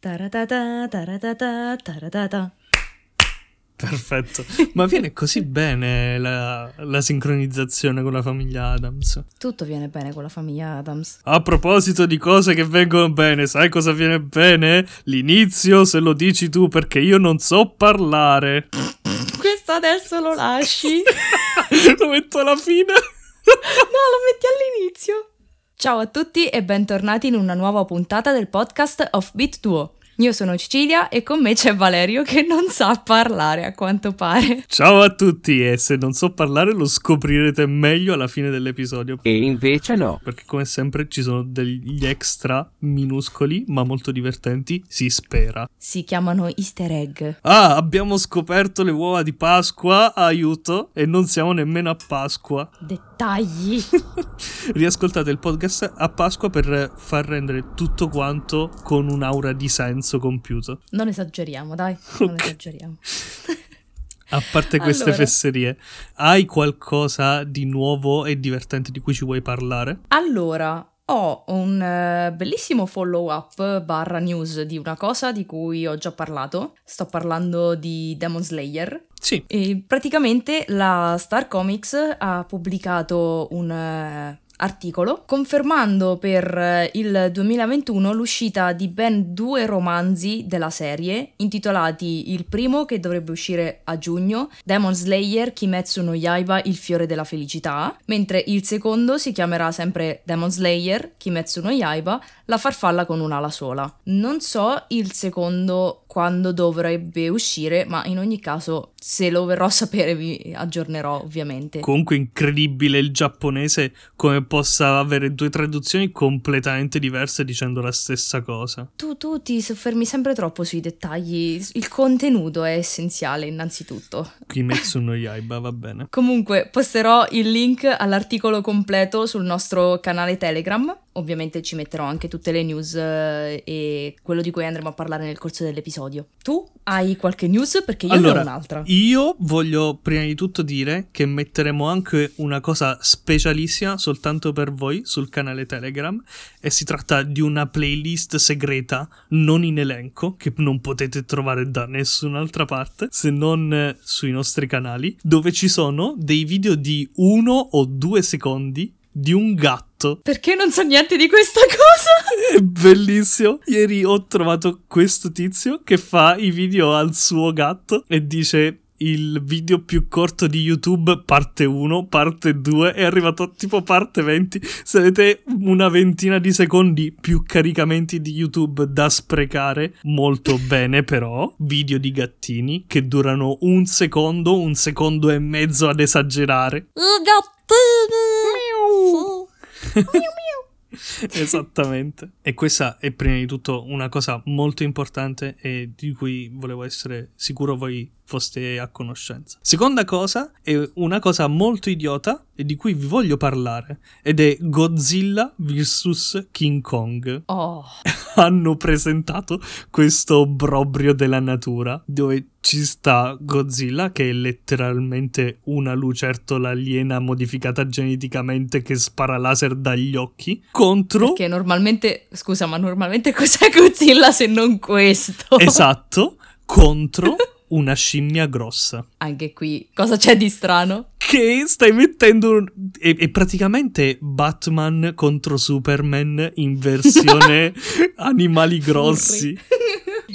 Taratata, taratata, taratata. Perfetto. Ma viene così bene la, la sincronizzazione con la famiglia Adams. Tutto viene bene con la famiglia Adams. A proposito di cose che vengono bene, sai cosa viene bene? L'inizio se lo dici tu perché io non so parlare. Questo adesso lo lasci. lo metto alla fine. no, lo metti all'inizio. Ciao a tutti e bentornati in una nuova puntata del podcast of Beat Duo. Io sono Cecilia e con me c'è Valerio che non sa parlare a quanto pare. Ciao a tutti e se non so parlare lo scoprirete meglio alla fine dell'episodio. E invece no. Perché come sempre ci sono degli extra minuscoli ma molto divertenti, si spera. Si chiamano easter egg. Ah, abbiamo scoperto le uova di Pasqua, aiuto, e non siamo nemmeno a Pasqua. Dettagli. Riascoltate il podcast a Pasqua per far rendere tutto quanto con un'aura di senso compiuto. Non esageriamo, dai, non okay. esageriamo. A parte queste allora. fesserie, hai qualcosa di nuovo e divertente di cui ci vuoi parlare? Allora, ho un uh, bellissimo follow up barra news di una cosa di cui ho già parlato. Sto parlando di Demon Slayer. Sì. E praticamente la Star Comics ha pubblicato un uh, articolo confermando per il 2021 l'uscita di ben due romanzi della serie intitolati il primo che dovrebbe uscire a giugno Demon Slayer Kimetsu no Yaiba il fiore della felicità mentre il secondo si chiamerà sempre Demon Slayer Kimetsu no Yaiba la farfalla con un'ala sola. Non so il secondo quando dovrebbe uscire ma in ogni caso se lo verrò a sapere vi aggiornerò ovviamente comunque incredibile il giapponese come possa avere due traduzioni completamente diverse dicendo la stessa cosa. Tu, tu ti soffermi sempre troppo sui dettagli, il contenuto è essenziale innanzitutto. Kimetsu no Yaiba, va bene. Comunque posterò il link all'articolo completo sul nostro canale Telegram. Ovviamente ci metterò anche tutte le news eh, e quello di cui andremo a parlare nel corso dell'episodio. Tu hai qualche news? Perché io allora, ne ho un'altra. Io voglio prima di tutto dire che metteremo anche una cosa specialissima soltanto per voi sul canale Telegram e si tratta di una playlist segreta non in elenco che non potete trovare da nessun'altra parte se non sui nostri canali dove ci sono dei video di uno o due secondi di un gatto. Perché non so niente di questa cosa? È bellissimo. Ieri ho trovato questo tizio che fa i video al suo gatto e dice il video più corto di YouTube, parte 1, parte 2, è arrivato tipo parte 20. Se avete una ventina di secondi più caricamenti di YouTube da sprecare, molto bene però, video di gattini che durano un secondo, un secondo e mezzo ad esagerare. Gattini! Esattamente. E questa è prima di tutto una cosa molto importante e di cui volevo essere sicuro voi foste a conoscenza. Seconda cosa è una cosa molto idiota e di cui vi voglio parlare ed è Godzilla vs King Kong. Oh. Hanno presentato questo obbrobrio della natura dove ci sta Godzilla che è letteralmente una lucertola aliena modificata geneticamente che spara laser dagli occhi contro Perché normalmente, scusa, ma normalmente cos'è Godzilla se non questo? Esatto, contro una scimmia grossa. Anche qui, cosa c'è di strano? Che stai mettendo. Un... È, è, praticamente Batman contro Superman in versione animali grossi.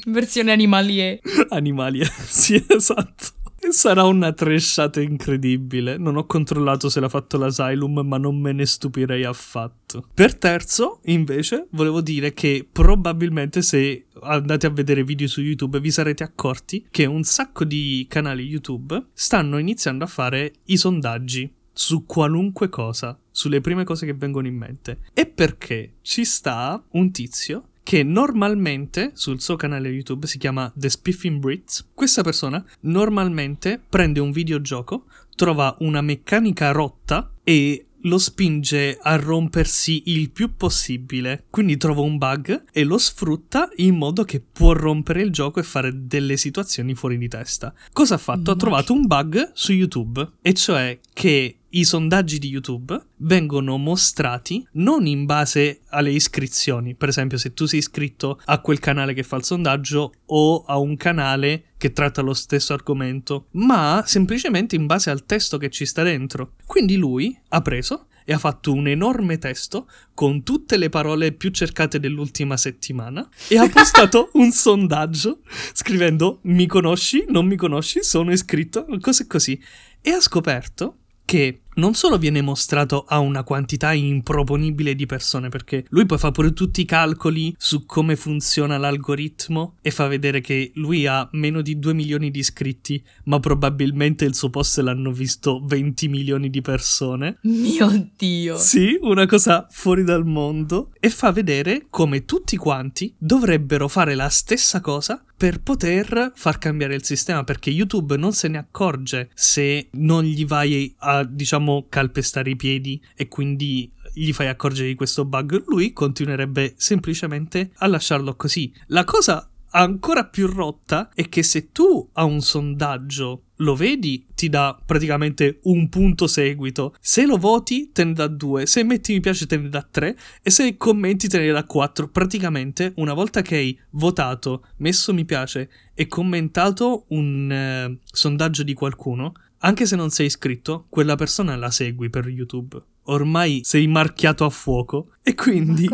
in versione animalie. Animalie, sì, esatto. Sarà una trashata incredibile. Non ho controllato se l'ha fatto l'Asylum, ma non me ne stupirei affatto. Per terzo, invece, volevo dire che probabilmente se andate a vedere video su YouTube vi sarete accorti che un sacco di canali YouTube stanno iniziando a fare i sondaggi su qualunque cosa, sulle prime cose che vengono in mente. E perché ci sta un tizio che normalmente sul suo canale YouTube si chiama The Spiffing Brits. Questa persona normalmente prende un videogioco, trova una meccanica rotta e lo spinge a rompersi il più possibile. Quindi trova un bug e lo sfrutta in modo che può rompere il gioco e fare delle situazioni fuori di testa. Cosa ha fatto? Ha trovato un bug su YouTube, e cioè che i sondaggi di YouTube vengono mostrati non in base alle iscrizioni, per esempio se tu sei iscritto a quel canale che fa il sondaggio o a un canale che tratta lo stesso argomento, ma semplicemente in base al testo che ci sta dentro. Quindi lui ha preso e ha fatto un enorme testo con tutte le parole più cercate dell'ultima settimana e ha postato un sondaggio scrivendo mi conosci, non mi conosci, sono iscritto, cose così. E ha scoperto che non solo viene mostrato a una quantità improponibile di persone, perché lui poi fa pure tutti i calcoli su come funziona l'algoritmo e fa vedere che lui ha meno di 2 milioni di iscritti, ma probabilmente il suo post l'hanno visto 20 milioni di persone. Mio Dio! Sì, una cosa fuori dal mondo. E fa vedere come tutti quanti dovrebbero fare la stessa cosa per poter far cambiare il sistema, perché YouTube non se ne accorge se non gli vai a, diciamo, calpestare i piedi e quindi gli fai accorgere di questo bug, lui continuerebbe semplicemente a lasciarlo così. La cosa ancora più rotta è che se tu a un sondaggio lo vedi, ti dà praticamente un punto seguito. Se lo voti, te ne dà due. Se metti mi piace, te ne dà tre. E se commenti, te ne dà quattro. Praticamente, una volta che hai votato, messo mi piace e commentato un eh, sondaggio di qualcuno, anche se non sei iscritto, quella persona la segui per YouTube. Ormai sei marchiato a fuoco e quindi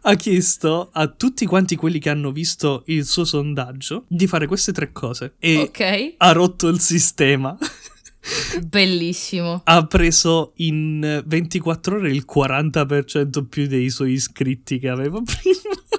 ha chiesto a tutti quanti quelli che hanno visto il suo sondaggio di fare queste tre cose e okay. ha rotto il sistema. Bellissimo. Ha preso in 24 ore il 40% più dei suoi iscritti che aveva prima.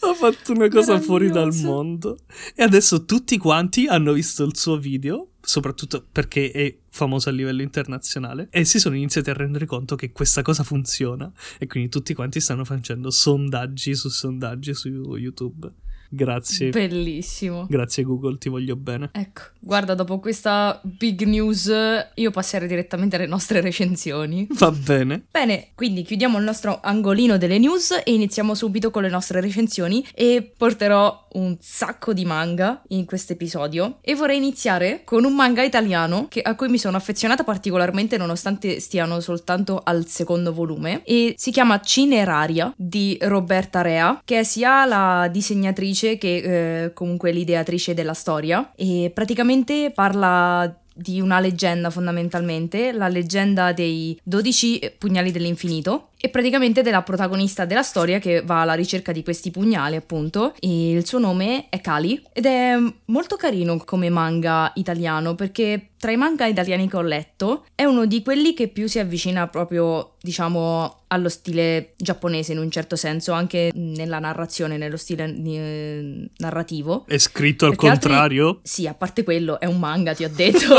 Ha fatto una cosa fuori dal mondo. E adesso tutti quanti hanno visto il suo video, soprattutto perché è famoso a livello internazionale, e si sono iniziati a rendere conto che questa cosa funziona. E quindi tutti quanti stanno facendo sondaggi su sondaggi su YouTube. Grazie. Bellissimo. Grazie Google, ti voglio bene. Ecco, guarda, dopo questa big news io passerei direttamente alle nostre recensioni. Va bene. Bene, quindi chiudiamo il nostro angolino delle news e iniziamo subito con le nostre recensioni e porterò un sacco di manga in questo episodio e vorrei iniziare con un manga italiano che, a cui mi sono affezionata particolarmente nonostante stiano soltanto al secondo volume e si chiama Cineraria di Roberta Rea che è sia la disegnatrice che eh, comunque l'ideatrice della storia. E praticamente parla di una leggenda fondamentalmente, la leggenda dei 12 pugnali dell'infinito e praticamente della protagonista della storia che va alla ricerca di questi pugnali appunto. E il suo nome è Kali. Ed è molto carino come manga italiano perché tra i manga italiani che ho letto è uno di quelli che più si avvicina proprio diciamo allo stile giapponese in un certo senso anche nella narrazione nello stile eh, narrativo. È scritto al perché contrario? Altri... sì a parte quello è un manga ti ho detto.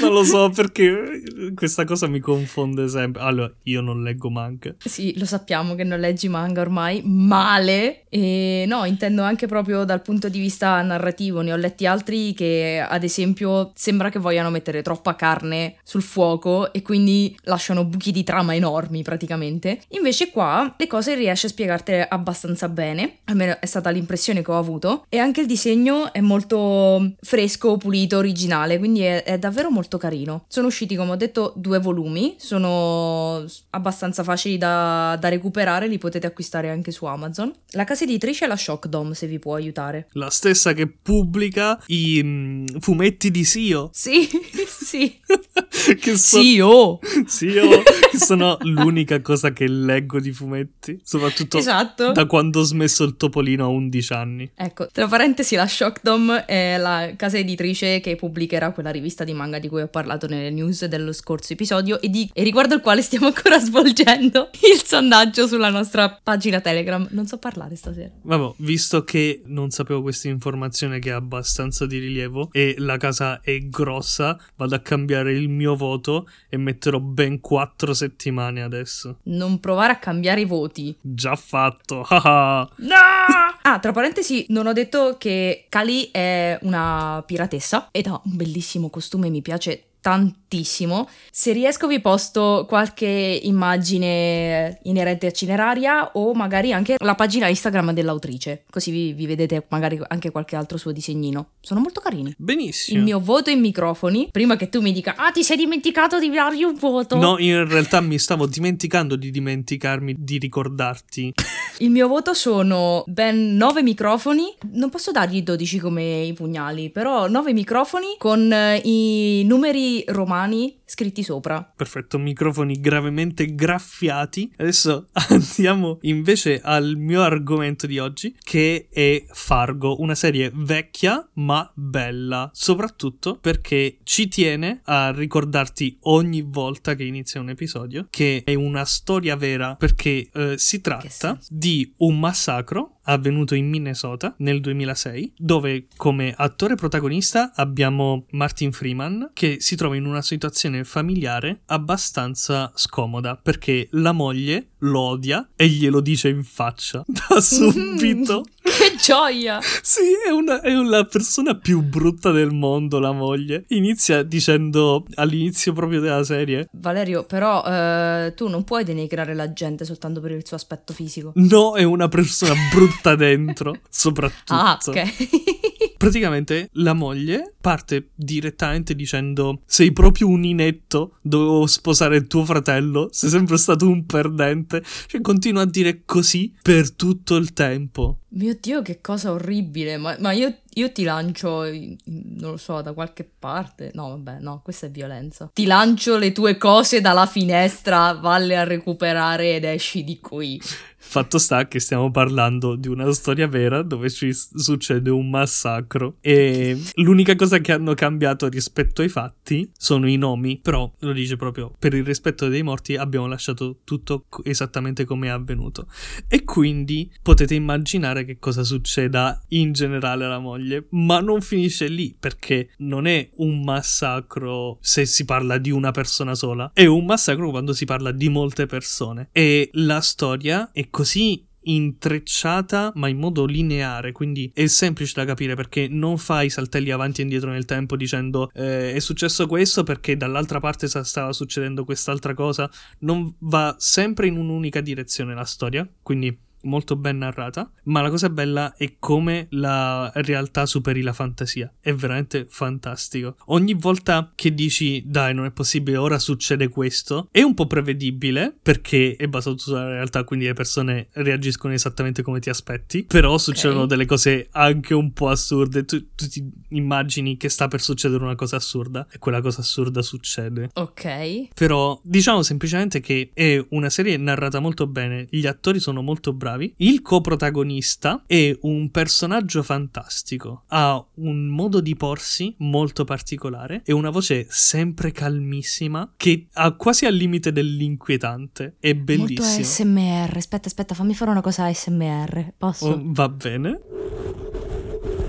Non lo so perché questa cosa mi confonde sempre. Allora io non leggo manga manga. Sì, lo sappiamo che non leggi manga ormai male. E no, intendo anche proprio dal punto di vista narrativo. Ne ho letti altri che, ad esempio, sembra che vogliano mettere troppa carne sul fuoco e quindi lasciano buchi di trama enormi praticamente. Invece qua le cose riesce a spiegartele abbastanza bene, almeno è stata l'impressione che ho avuto. E anche il disegno è molto fresco, pulito, originale, quindi è, è davvero molto carino. Sono usciti, come ho detto, due volumi, sono abbastanza facili facili da, da, recuperare, li potete acquistare anche su Amazon. La casa editrice è la Shock Dome, se vi può aiutare. La stessa che pubblica i mm, fumetti di Sio. Sì, sì. che so- Sio! Sio, sono l'unica cosa che leggo di fumetti, soprattutto Esatto. da quando ho smesso il Topolino a 11 anni. Ecco, tra parentesi, la Shockdom è la casa editrice che pubblicherà quella rivista di manga di cui ho parlato nelle news dello scorso episodio e, di- e riguardo al quale stiamo ancora svolgendo il sondaggio sulla nostra pagina Telegram. Non so parlare stasera. Vabbè, visto che non sapevo questa informazione che è abbastanza di rilievo e la casa è grossa, vado a cambiare il mio voto e metterò ben 4 settimane adesso. Non provare a cambiare i voti. Già fatto. No! Ah, tra parentesi, non ho detto che Kali è una piratessa ed ha un bellissimo costume, mi piace tantissimo. Se riesco vi posto qualche immagine inerente a Cineraria o magari anche la pagina Instagram dell'autrice, così vi, vi vedete magari anche qualche altro suo disegnino. Sono molto carini. Benissimo. Il mio voto in microfoni, prima che tu mi dica "Ah, ti sei dimenticato di dargli un voto". No, in realtà mi stavo dimenticando di dimenticarmi di ricordarti. Il mio voto sono ben 9 microfoni. Non posso dargli 12 come i pugnali, però 9 microfoni con eh, i numeri romani scritti sopra. Perfetto, microfoni gravemente graffiati. Adesso andiamo invece al mio argomento di oggi, che è Fargo, una serie vecchia ma bella, soprattutto perché ci tiene a ricordarti ogni volta che inizia un episodio che è una storia vera, perché eh, si tratta di un massacro avvenuto in Minnesota nel 2006, dove come attore protagonista abbiamo Martin Freeman, che si trova in una situazione familiare abbastanza scomoda, perché la moglie lo odia e glielo dice in faccia da subito. che gioia! Sì, è, una, è la persona più brutta del mondo, la moglie. Inizia dicendo all'inizio proprio della serie: Valerio, però eh, tu non puoi denigrare la gente soltanto per il suo aspetto fisico. No, è una persona brutta dentro, soprattutto. Ah, ok. Praticamente la moglie parte direttamente dicendo: Sei proprio un inetto, dovevo sposare tuo fratello, sei sempre stato un perdente. Cioè, continua a dire così per tutto il tempo. Mio Dio, che cosa orribile. Ma, ma io, io ti lancio, non lo so, da qualche parte. No, vabbè, no, questa è violenza. Ti lancio le tue cose dalla finestra, valle a recuperare ed esci di qui. Fatto sta che stiamo parlando di una storia vera dove ci succede un massacro e l'unica cosa che hanno cambiato rispetto ai fatti sono i nomi, però lo dice proprio per il rispetto dei morti abbiamo lasciato tutto esattamente come è avvenuto e quindi potete immaginare che cosa succeda in generale alla moglie, ma non finisce lì perché non è un massacro se si parla di una persona sola, è un massacro quando si parla di molte persone. E la storia è così intrecciata ma in modo lineare quindi è semplice da capire perché non fai saltelli avanti e indietro nel tempo dicendo eh, è successo questo perché dall'altra parte stava succedendo quest'altra cosa. Non va sempre in un'unica direzione la storia quindi molto ben narrata, ma la cosa bella è come la realtà superi la fantasia. È veramente fantastico. Ogni volta che dici, dai, non è possibile, ora succede questo, è un po' prevedibile perché è basato sulla realtà, quindi le persone reagiscono esattamente come ti aspetti, però succedono delle cose anche un po' assurde. Tu, tu ti immagini che sta per succedere una cosa assurda e quella cosa assurda succede. Ok. Però diciamo semplicemente che è una serie narrata molto bene, gli attori sono molto bravi, il coprotagonista è un personaggio fantastico, ha un modo di porsi molto particolare e una voce sempre calmissima che ha quasi al limite dell'inquietante, è Molto bellissimo. ASMR. Aspetta, aspetta, fammi fare una cosa ASMR. Posso? Oh, va bene.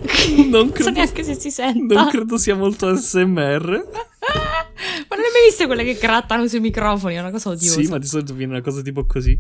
Non non so credo, neanche se si senta. non credo sia molto ASMR. Ma non hai mai visto quelle che grattano sui microfoni? È una cosa odiosa. Sì, ma di solito viene una cosa tipo così.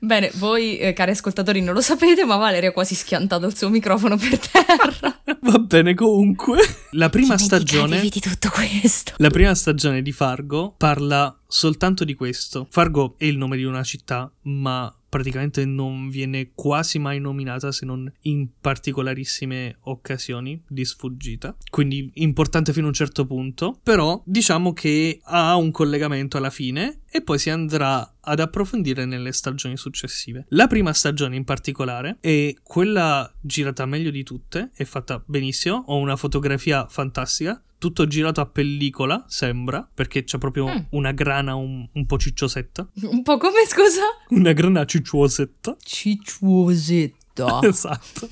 Bene, voi eh, cari ascoltatori non lo sapete, ma Valeria ha quasi schiantato il suo microfono per terra. Va bene comunque. La prima stagione... di tutto questo. La prima stagione di Fargo parla soltanto di questo. Fargo è il nome di una città, ma praticamente non viene quasi mai nominata se non in particolarissime occasioni di sfuggita. Quindi importante fino a un certo punto. Però diciamo che ha un collegamento alla fine e poi si andrà ad approfondire nelle stagioni successive. La prima stagione in particolare è quella girata meglio di tutte, è fatta benissimo, ho una fotografia fantastica, tutto girato a pellicola, sembra, perché c'è proprio Mm. una grana un, un po' cicciosetta. Un po' come scusa? Una grana cicciosetta. Cicciosetta. Esatto,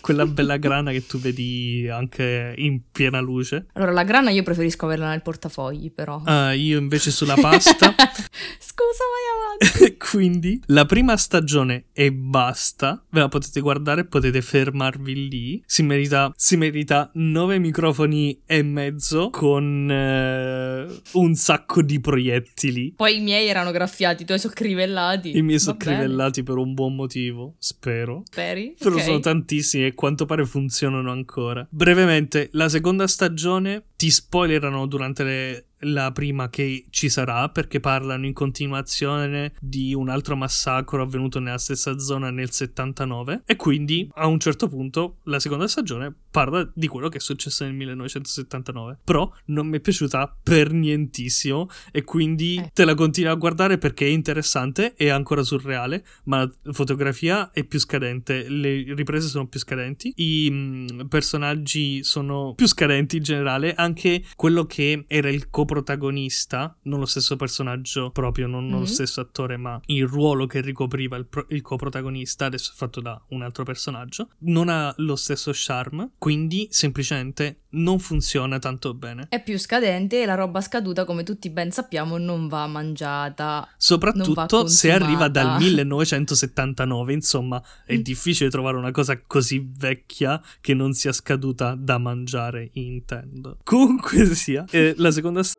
quella bella grana che tu vedi anche in piena luce. Allora, la grana io preferisco averla nel portafogli, però. Ah, io invece sulla pasta. Scusa, vai avanti. Quindi la prima stagione e basta. Ve la potete guardare, potete fermarvi lì. Si merita, si merita 9 microfoni e mezzo con eh, un sacco di proiettili. Poi i miei erano graffiati, i tuoi sono crivellati. I miei sono crivellati per un buon motivo, spero. Speri? Però Ok. sono tantissimi e a quanto pare funzionano ancora. Brevemente, la seconda stagione ti spoilerano durante le- la prima che ci sarà perché parlano in continuazione di un altro massacro avvenuto nella stessa zona nel 79 e quindi a un certo punto la seconda stagione parla di quello che è successo nel 1979. Però non mi è piaciuta per nientissimo e quindi Eh. te la continuo a guardare perché è interessante, è ancora surreale, ma la fotografia è più scadente, le riprese sono più scadenti, i mm, personaggi sono più scadenti in generale, anche quello che era il coprotagonista, non lo stesso personaggio proprio, non, non lo Mhm. stesso attore, ma il ruolo che ricopriva il, pro- il coprotagonista, adesso è fatto da un altro personaggio, non ha lo stesso charme, quindi semplicemente non funziona tanto bene. È più scadente e la roba scaduta, come tutti ben sappiamo, non va mangiata. Non va Soprattutto se arriva dal consumata. 1979, insomma, è Mm. difficile trovare una cosa così vecchia che non sia scaduta da mangiare, intendo. Comunque sia, eh, la seconda st-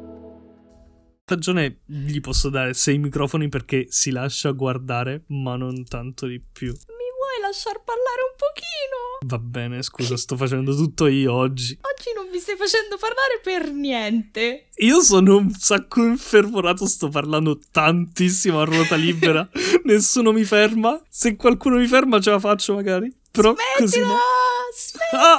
Stagione gli posso dare 6 microfoni perché si lascia guardare, ma non tanto di più. Mi vuoi lasciar parlare un pochino? Va bene, scusa, sto facendo tutto io oggi. Oggi non mi stai facendo parlare per niente. Io sono un sacco infervorato, sto parlando tantissimo a ruota libera. Nessuno mi ferma. Se qualcuno mi ferma ce la faccio magari. Però così Smettila! no. Smettila! Ah!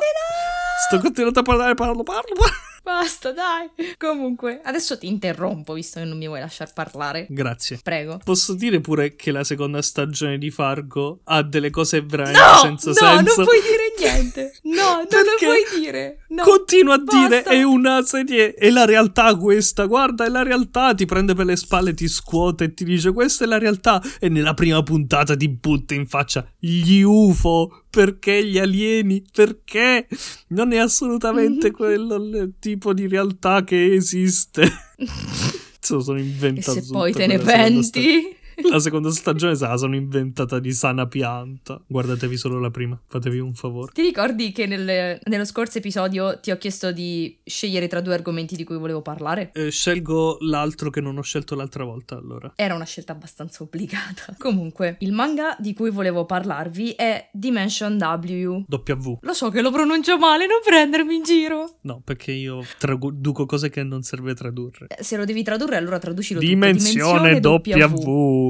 Sto continuando a parlare, parlo, parlo. parlo. Basta, dai. Comunque, adesso ti interrompo visto che non mi vuoi lasciar parlare. Grazie. Prego. Posso dire pure che la seconda stagione di Fargo ha delle cose veramente No, senza no, senso. non puoi dire niente. No, non lo puoi dire. No. Continua a dire basta. è una serie, è la realtà questa, guarda, è la realtà, ti prende per le spalle, ti scuote e ti dice questa è la realtà e nella prima puntata ti butta in faccia gli UFO, perché gli alieni, perché non è assolutamente quello il tipo di realtà che esiste. Se lo sono E inventato se poi te ne penti? La seconda stagione se la sono inventata di sana pianta. Guardatevi solo la prima, fatevi un favore. Ti ricordi che nel- nello scorso episodio ti ho chiesto di scegliere tra due argomenti di cui volevo parlare? Eh, scelgo l'altro che non ho scelto l'altra volta, allora. Era una scelta abbastanza obbligata. Comunque, il manga di cui volevo parlarvi è Dimension W. W. Lo so che lo pronuncio male, non prendermi in giro. No, perché io traduco cose che non serve tradurre. Eh, Se lo devi tradurre, allora traducilo tutto. Dimensione W.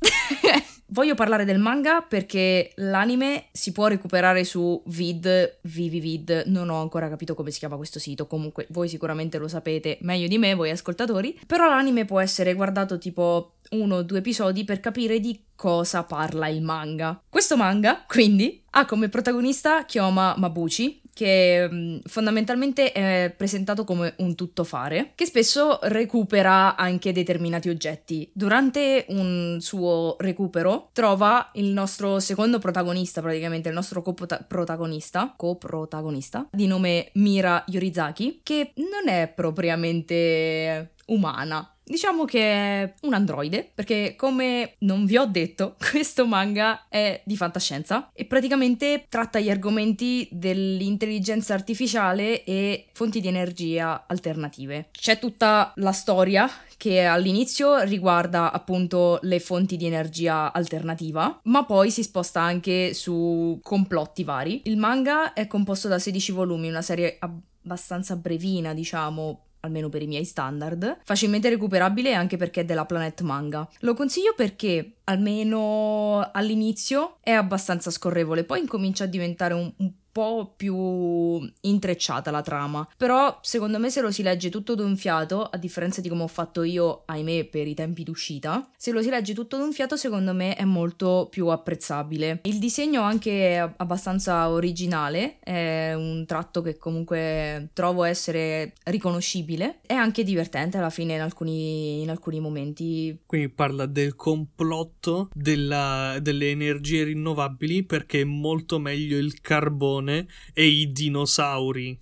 Voglio parlare del manga perché l'anime si può recuperare su Vid, Vivivid, non ho ancora capito come si chiama questo sito, comunque voi sicuramente lo sapete meglio di me, voi ascoltatori, però l'anime può essere guardato tipo uno o due episodi per capire di cosa parla il manga. Questo manga, quindi, ha come protagonista Kyoma Mabuchi, che mh, fondamentalmente è presentato come un tuttofare, che spesso recupera anche determinati oggetti. Durante un suo recupero trova il nostro secondo protagonista, praticamente il nostro coprotagonista, coprotagonista, di nome Mira Yorizaki, che non è propriamente umana. Diciamo che è un androide, perché come non vi ho detto, questo manga è di fantascienza e praticamente tratta gli argomenti dell'intelligenza artificiale e fonti di energia alternative. C'è tutta la storia che all'inizio riguarda appunto le fonti di energia alternativa, ma poi si sposta anche su complotti vari. Il manga è composto da 16 volumi, una serie abbastanza brevina, diciamo, almeno per i miei standard, facilmente recuperabile anche perché è della Planet Manga. Lo consiglio perché almeno all'inizio è abbastanza scorrevole, poi incomincia a diventare un, un po' più intrecciata la trama. Però secondo me se lo si legge tutto d'un fiato, a differenza di come ho fatto io, ahimè, per i tempi d'uscita, se lo si legge tutto d'un fiato secondo me è molto più apprezzabile. Il disegno anche è abbastanza originale, è un tratto che comunque trovo essere riconoscibile. È anche divertente alla fine in alcuni, in alcuni momenti. Quindi parla del complotto della, delle energie rinnovabili perché è molto meglio il carbone Giappone e i dinosauri.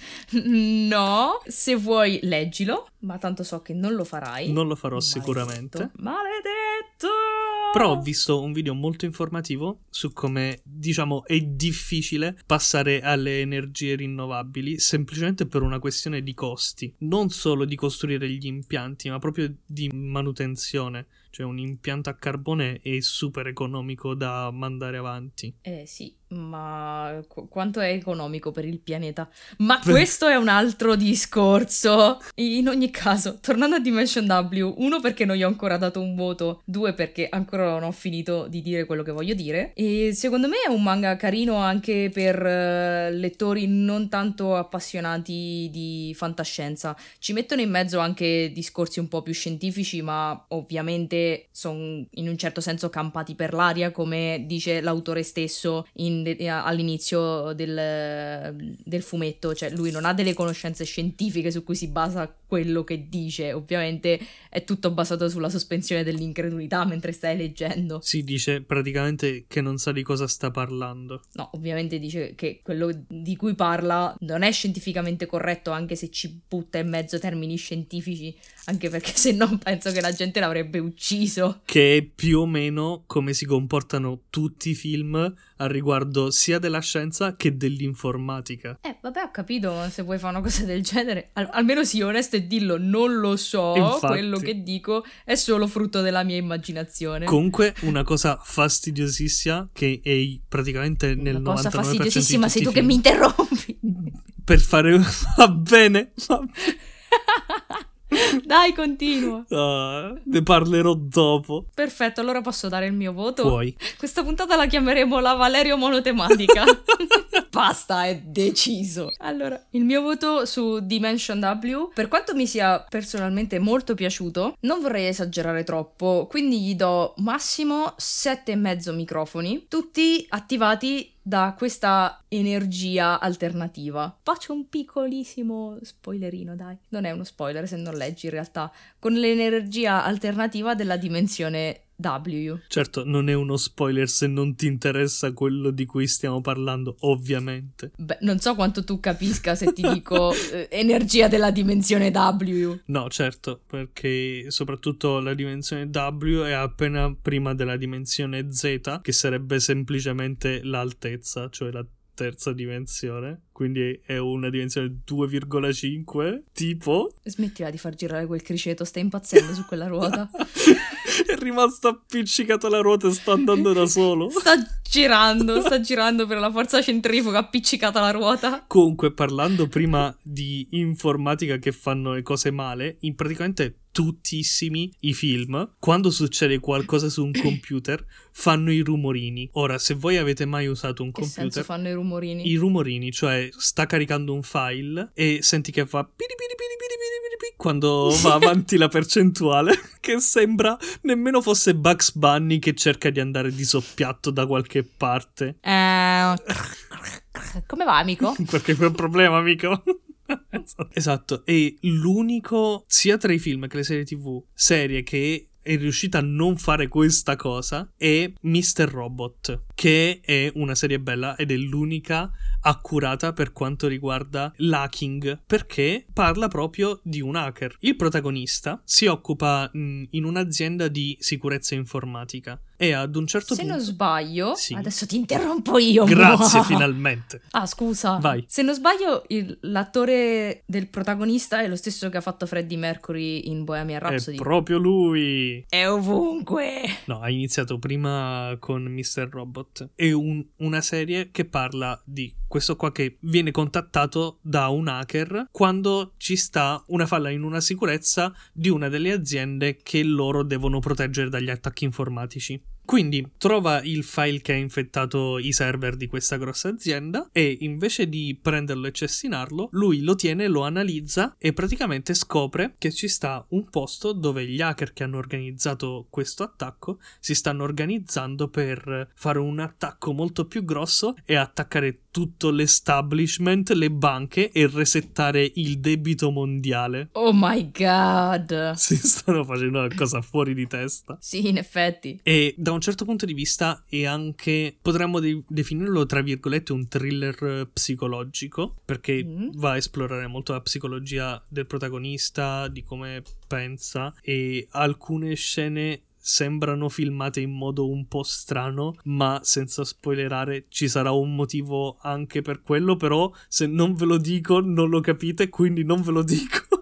No, se vuoi leggilo, ma tanto so che non lo farai. Non lo farò Maledetto. sicuramente. Maledetto! Però ho visto un video molto informativo su come, diciamo, è difficile passare alle energie rinnovabili semplicemente per una questione di costi. Non solo di costruire gli impianti, ma proprio di manutenzione. Cioè un impianto a carbone è super economico da mandare avanti. Eh sì, ma qu- quanto è economico per il pianeta? Ma questo è un altro discorso. In ogni caso, tornando a Dimension W, uno perché non gli ho ancora dato un voto, due perché ancora non ho finito di dire quello che voglio dire. E secondo me è un manga carino anche per uh, lettori non tanto appassionati di fantascienza. Ci mettono in mezzo anche discorsi un po' più scientifici, ma ovviamente sono in un certo senso campati per l'aria, come dice l'autore stesso in all'inizio del, del, fumetto, cioè lui non ha delle conoscenze scientifiche su cui si basa quello che dice, ovviamente è tutto basato sulla sospensione dell'incredulità mentre stai leggendo. Si dice praticamente che non sa di cosa sta parlando. No, ovviamente dice che quello di cui parla non è scientificamente corretto anche se ci butta in mezzo termini scientifici, anche perché se no penso che la gente l'avrebbe ucciso. Che è più o meno come si comportano tutti i film al riguardo sia della scienza che dell'informatica. Eh, vabbè, ho capito se vuoi fare una cosa del genere. Al- almeno sii onesto e dillo, non lo so, Infatti. quello che dico è solo frutto della mia immaginazione. Comunque, una cosa fastidiosissima che è praticamente nel una 99% cosa fastidiosissima sei tu film. che mi interrompi. Per fare... va bene, va bene. Dai, continua. Uh, ne parlerò dopo. Perfetto, allora posso dare il mio voto? Puoi. Questa puntata la chiameremo la Valerio monotematica. Basta, è deciso. Allora, il mio voto su Dimension W, per quanto mi sia personalmente molto piaciuto, non vorrei esagerare troppo, quindi gli do massimo 7,5 microfoni, tutti attivati da questa energia alternativa. Faccio un piccolissimo spoilerino, dai. Non è uno spoiler se non leggi in realtà. Con l'energia alternativa della dimensione W. Certo, non è uno spoiler se non ti interessa quello di cui stiamo parlando, ovviamente. Beh, non so quanto tu capisca se ti dico eh, energia della dimensione W. No, certo, perché soprattutto la dimensione W è appena prima della dimensione Z, che sarebbe semplicemente l'altezza, cioè la terza dimensione, quindi è una dimensione 2,5 tipo. Smettila di far girare quel criceto, stai impazzendo su quella ruota. è rimasto appiccicato alla ruota e sta andando da solo. Sta girando, sta girando per la forza centrifuga appiccicata alla ruota. Comunque, parlando prima di informatica che fanno le cose male, in praticamente tuttissimi i film, quando succede qualcosa su un computer, fanno i rumorini. Ora, se voi avete mai usato un che computer... Fanno i rumorini? I rumorini, cioè sta caricando un file e senti che fa... Piri quando va avanti la percentuale, che sembra nemmeno fosse Bugs Bunny che cerca di andare di soppiatto da qualche parte. Eh... Come va, amico? Perché un problema, amico. esatto, è l'unico, sia tra i film che le serie tv, serie che è riuscita a non fare questa cosa è Mr. Robot. Che è una serie bella ed è l'unica accurata per quanto riguarda l'hacking, perché parla proprio di un hacker. Il protagonista si occupa in un'azienda di sicurezza informatica e ad un certo Se punto... non sbaglio, Sì. adesso ti interrompo io. Grazie, finalmente. Ah, scusa. Vai. Se non sbaglio, il- l'attore del protagonista è lo stesso che ha fatto Freddie Mercury in Bohemian È Rhapsody. proprio lui. È ovunque. No, ha iniziato prima con Mr. Robot. È un- una serie che parla di questo qua che viene contattato da un hacker quando ci sta una falla in una sicurezza di una delle aziende che loro devono proteggere dagli attacchi informatici. Quindi trova il file che ha infettato i server di questa grossa azienda e invece di prenderlo e cestinarlo, lui lo tiene, lo analizza e praticamente scopre che ci sta un posto dove gli hacker che hanno organizzato questo attacco si stanno organizzando per fare un attacco molto più grosso e attaccare tutto l'establishment, le banche e resettare il debito mondiale. Oh my god. Si stanno facendo una cosa fuori di testa. Sì, in effetti. E da un certo punto di vista è anche, potremmo de- definirlo tra virgolette, un thriller eh, psicologico, perché Mm. va a esplorare molto la psicologia del protagonista, di come pensa, e alcune scene sembrano filmate in modo un po' strano, ma senza spoilerare ci sarà un motivo anche per quello, però se non ve lo dico non lo capite, quindi non ve lo dico.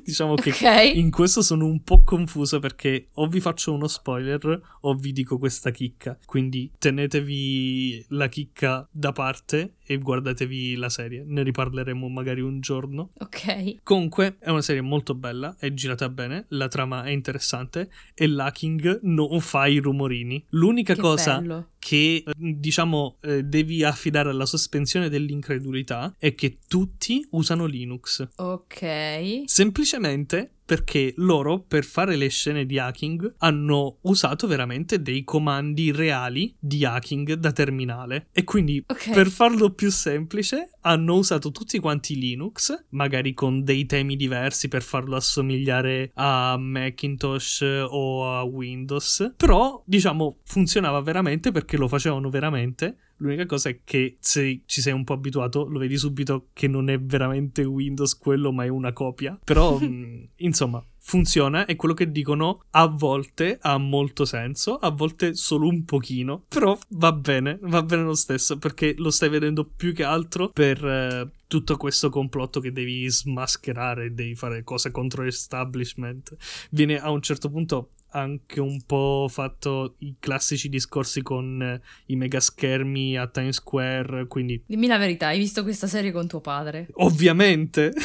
diciamo che Ok. in questo sono un po' confuso perché o vi faccio uno spoiler o vi dico questa chicca. Quindi tenetevi la chicca da parte e guardatevi la serie. Ne riparleremo magari un giorno. Ok. Comunque è una serie molto bella, è girata bene, la trama è interessante e l'hacking non fa i rumorini. L'unica Che cosa bello. Che eh, diciamo eh, devi affidare alla sospensione dell'incredulità è che tutti usano Linux. Ok. Semplicemente perché loro, per fare le scene di hacking, hanno usato veramente dei comandi reali di hacking da terminale. E quindi, Ok. per farlo più semplice, hanno usato tutti quanti Linux, magari con dei temi diversi per farlo assomigliare a Macintosh o a Windows. Però, diciamo, funzionava veramente perché lo facevano veramente. L'unica cosa è che se ci sei un po' abituato lo vedi subito che non è veramente Windows quello, ma è una copia. Però, mh, insomma, funziona e quello che dicono a volte ha molto senso, a volte solo un pochino. Però va bene, va bene lo stesso perché lo stai vedendo più che altro per... eh, tutto questo complotto che devi smascherare, devi fare cose contro l'establishment. Viene a un certo punto anche un po' fatto i classici discorsi con eh, i mega schermi a Times Square, quindi Dimmi la verità, hai visto questa serie con tuo padre? ovviamente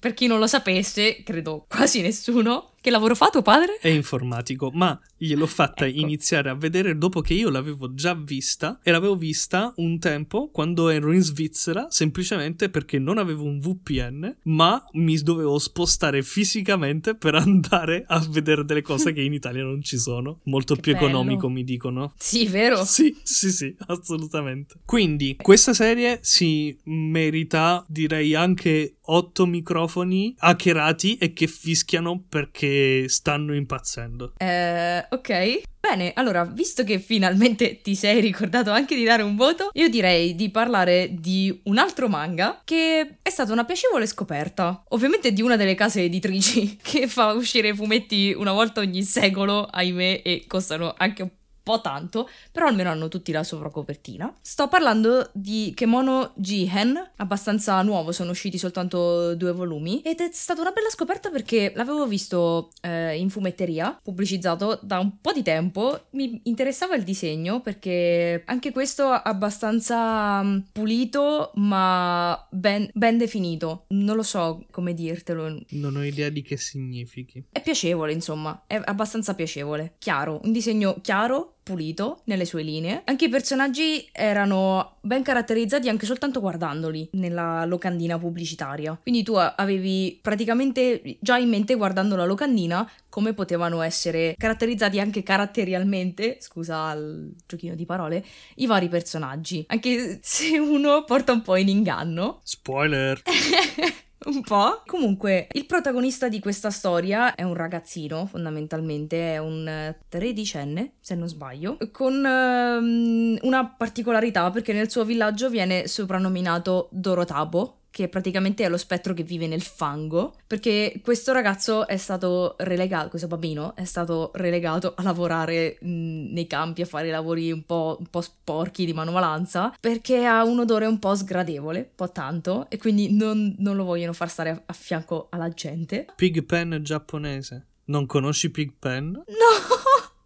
Per chi non lo sapesse, credo quasi nessuno, che lavoro fa tuo padre? è informatico, ma gliel'ho fatta Ecco. iniziare a vedere dopo che io l'avevo già vista e l'avevo vista un tempo quando ero in Svizzera, semplicemente perché non avevo un VPN, ma mi dovevo spostare fisicamente per andare a vedere delle cose che in Italia non ci sono. Molto Che più bello. economico, mi dicono. Sì, vero? Sì, sì, sì, assolutamente. Quindi, questa serie si merita, direi, anche otto microfoni hackerati e che fischiano perché stanno impazzendo. Eh, ok. Bene, allora, visto che finalmente ti sei ricordato anche di dare un voto, io direi di parlare di un altro manga che è stata una piacevole scoperta. Ovviamente di una delle case editrici che fa uscire fumetti una volta ogni secolo, ahimè, e costano anche un po' tanto, però almeno hanno tutti la sovracopertina. Sto parlando di Kemono Jihen, abbastanza nuovo, sono usciti soltanto due volumi ed è stata una bella scoperta perché l'avevo visto eh, in fumetteria, pubblicizzato da un po' di tempo, mi interessava il disegno perché anche questo è abbastanza mm, pulito ma ben, ben definito, non lo so come dirtelo, Non ho idea di che significhi. è piacevole, insomma, è abbastanza piacevole. Chiaro, un disegno chiaro, pulito nelle sue linee. Anche i personaggi erano ben caratterizzati anche soltanto guardandoli nella locandina pubblicitaria. Quindi tu avevi praticamente già in mente guardando la locandina come potevano essere caratterizzati anche caratterialmente, scusa il giochino di parole, i vari personaggi. Anche se uno porta un po' in inganno. Spoiler! un po'. Comunque, il protagonista di questa storia è un ragazzino, fondamentalmente, è un eh, tredicenne, se non sbaglio, con ehm, una particolarità perché nel suo villaggio viene soprannominato Dorotabo, che praticamente è lo spettro che vive nel fango, perché questo ragazzo è stato relegato, questo bambino è stato relegato a lavorare mh, nei campi, a fare lavori un po', un po' sporchi di manovalanza, perché ha un odore un po' sgradevole, un po' tanto, e quindi non, non lo vogliono far stare a, a fianco alla gente. Pigpen giapponese. Non conosci Pigpen? No!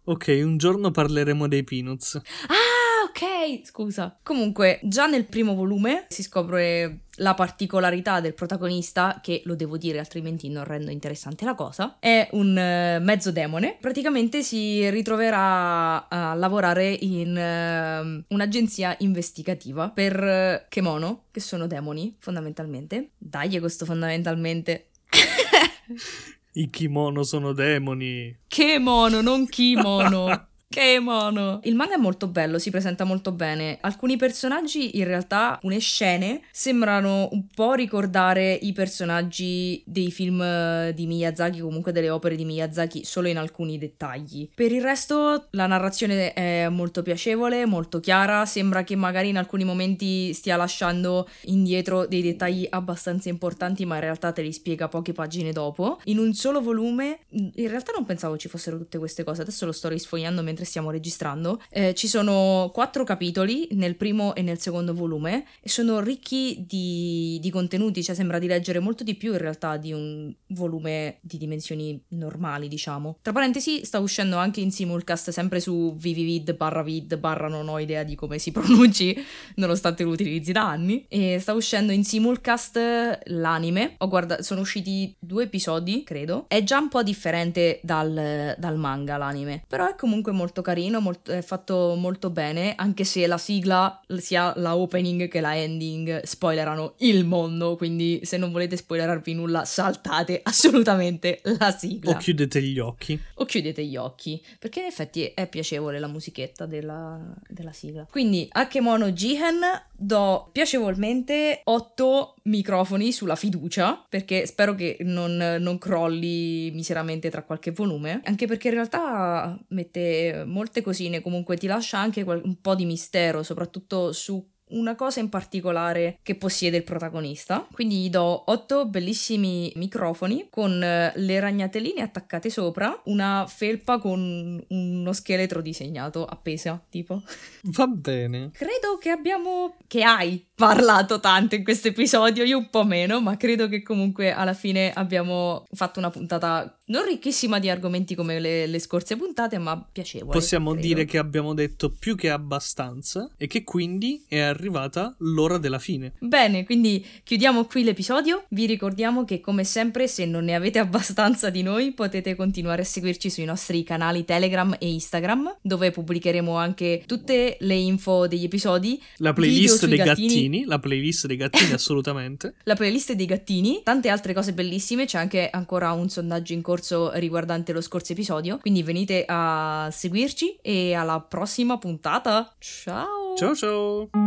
Ok, un giorno parleremo dei Peanuts. Ah, ok, scusa. Comunque, già nel primo volume si scopre la particolarità del protagonista, che lo devo dire altrimenti non rendo interessante la cosa, è un eh, mezzo demone. Praticamente si ritroverà a lavorare in eh, un'agenzia investigativa per eh, Kemono, che sono demoni, fondamentalmente. Dai, questo fondamentalmente. I kimono sono demoni. Kemono, non kimono. Che mono! Il manga è molto bello, si presenta molto bene. Alcuni personaggi, in realtà, alcune scene, sembrano un po' ricordare i personaggi dei film eh, di Miyazaki, comunque delle opere di Miyazaki, solo in alcuni dettagli. Per il resto, la narrazione è molto piacevole, molto chiara. Sembra che magari in alcuni momenti stia lasciando indietro dei dettagli abbastanza importanti, ma in realtà te li spiega poche pagine dopo. In un solo volume, in realtà non pensavo ci fossero tutte queste cose, adesso lo sto risfogliando mentre stiamo registrando. Eh, ci sono quattro capitoli nel primo e nel secondo volume e sono ricchi di, di, contenuti, cioè sembra di leggere molto di più in realtà di un volume di dimensioni normali, diciamo. Tra parentesi, sta uscendo anche in simulcast sempre su vivivid barra vid barra non ho idea di come si pronunci, nonostante lo utilizzi da anni. E sta uscendo in simulcast l'anime. Ho guardato, sono usciti due episodi, credo. È già un po' differente dal, dal manga l'anime, però è comunque molto molto carino, molto, è fatto molto bene, anche se la sigla, sia la opening che la ending, spoilerano il mondo, quindi se non volete spoilerarvi nulla, saltate assolutamente la sigla. O chiudete gli occhi. O chiudete gli occhi, perché in effetti è piacevole la musichetta della, della sigla. Quindi a Kemono Jihen do piacevolmente 8 microfoni sulla fiducia, perché spero che non, non crolli miseramente tra qualche volume, anche perché in realtà mette molte cosine, comunque ti lascia anche un po' di mistero, soprattutto su una cosa in particolare che possiede il protagonista. Quindi gli do otto bellissimi microfoni con eh, le ragnateline attaccate sopra, una felpa con uno scheletro disegnato appesa, tipo. Va bene. Credo che abbiamo che hai parlato tanto in questo episodio, io un po' meno, ma credo che comunque alla fine abbiamo fatto una puntata non ricchissima di argomenti come le, le scorse puntate, ma piacevole. Possiamo credo. dire che abbiamo detto più che abbastanza e che quindi è arrivata l'ora della fine. Bene, quindi chiudiamo qui l'episodio. Vi ricordiamo che come sempre, se non ne avete abbastanza di noi, potete continuare a seguirci sui nostri canali Telegram e Instagram, dove pubblicheremo anche tutte le info degli episodi. La playlist dei gattini. Gattini. La playlist dei gattini, assolutamente. La playlist dei gattini, tante altre cose bellissime. C'è anche ancora un sondaggio in corso riguardante lo scorso episodio. Quindi venite a seguirci e alla prossima puntata. Ciao! Ciao ciao!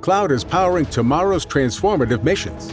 Cloud is powering tomorrow's transformative missions.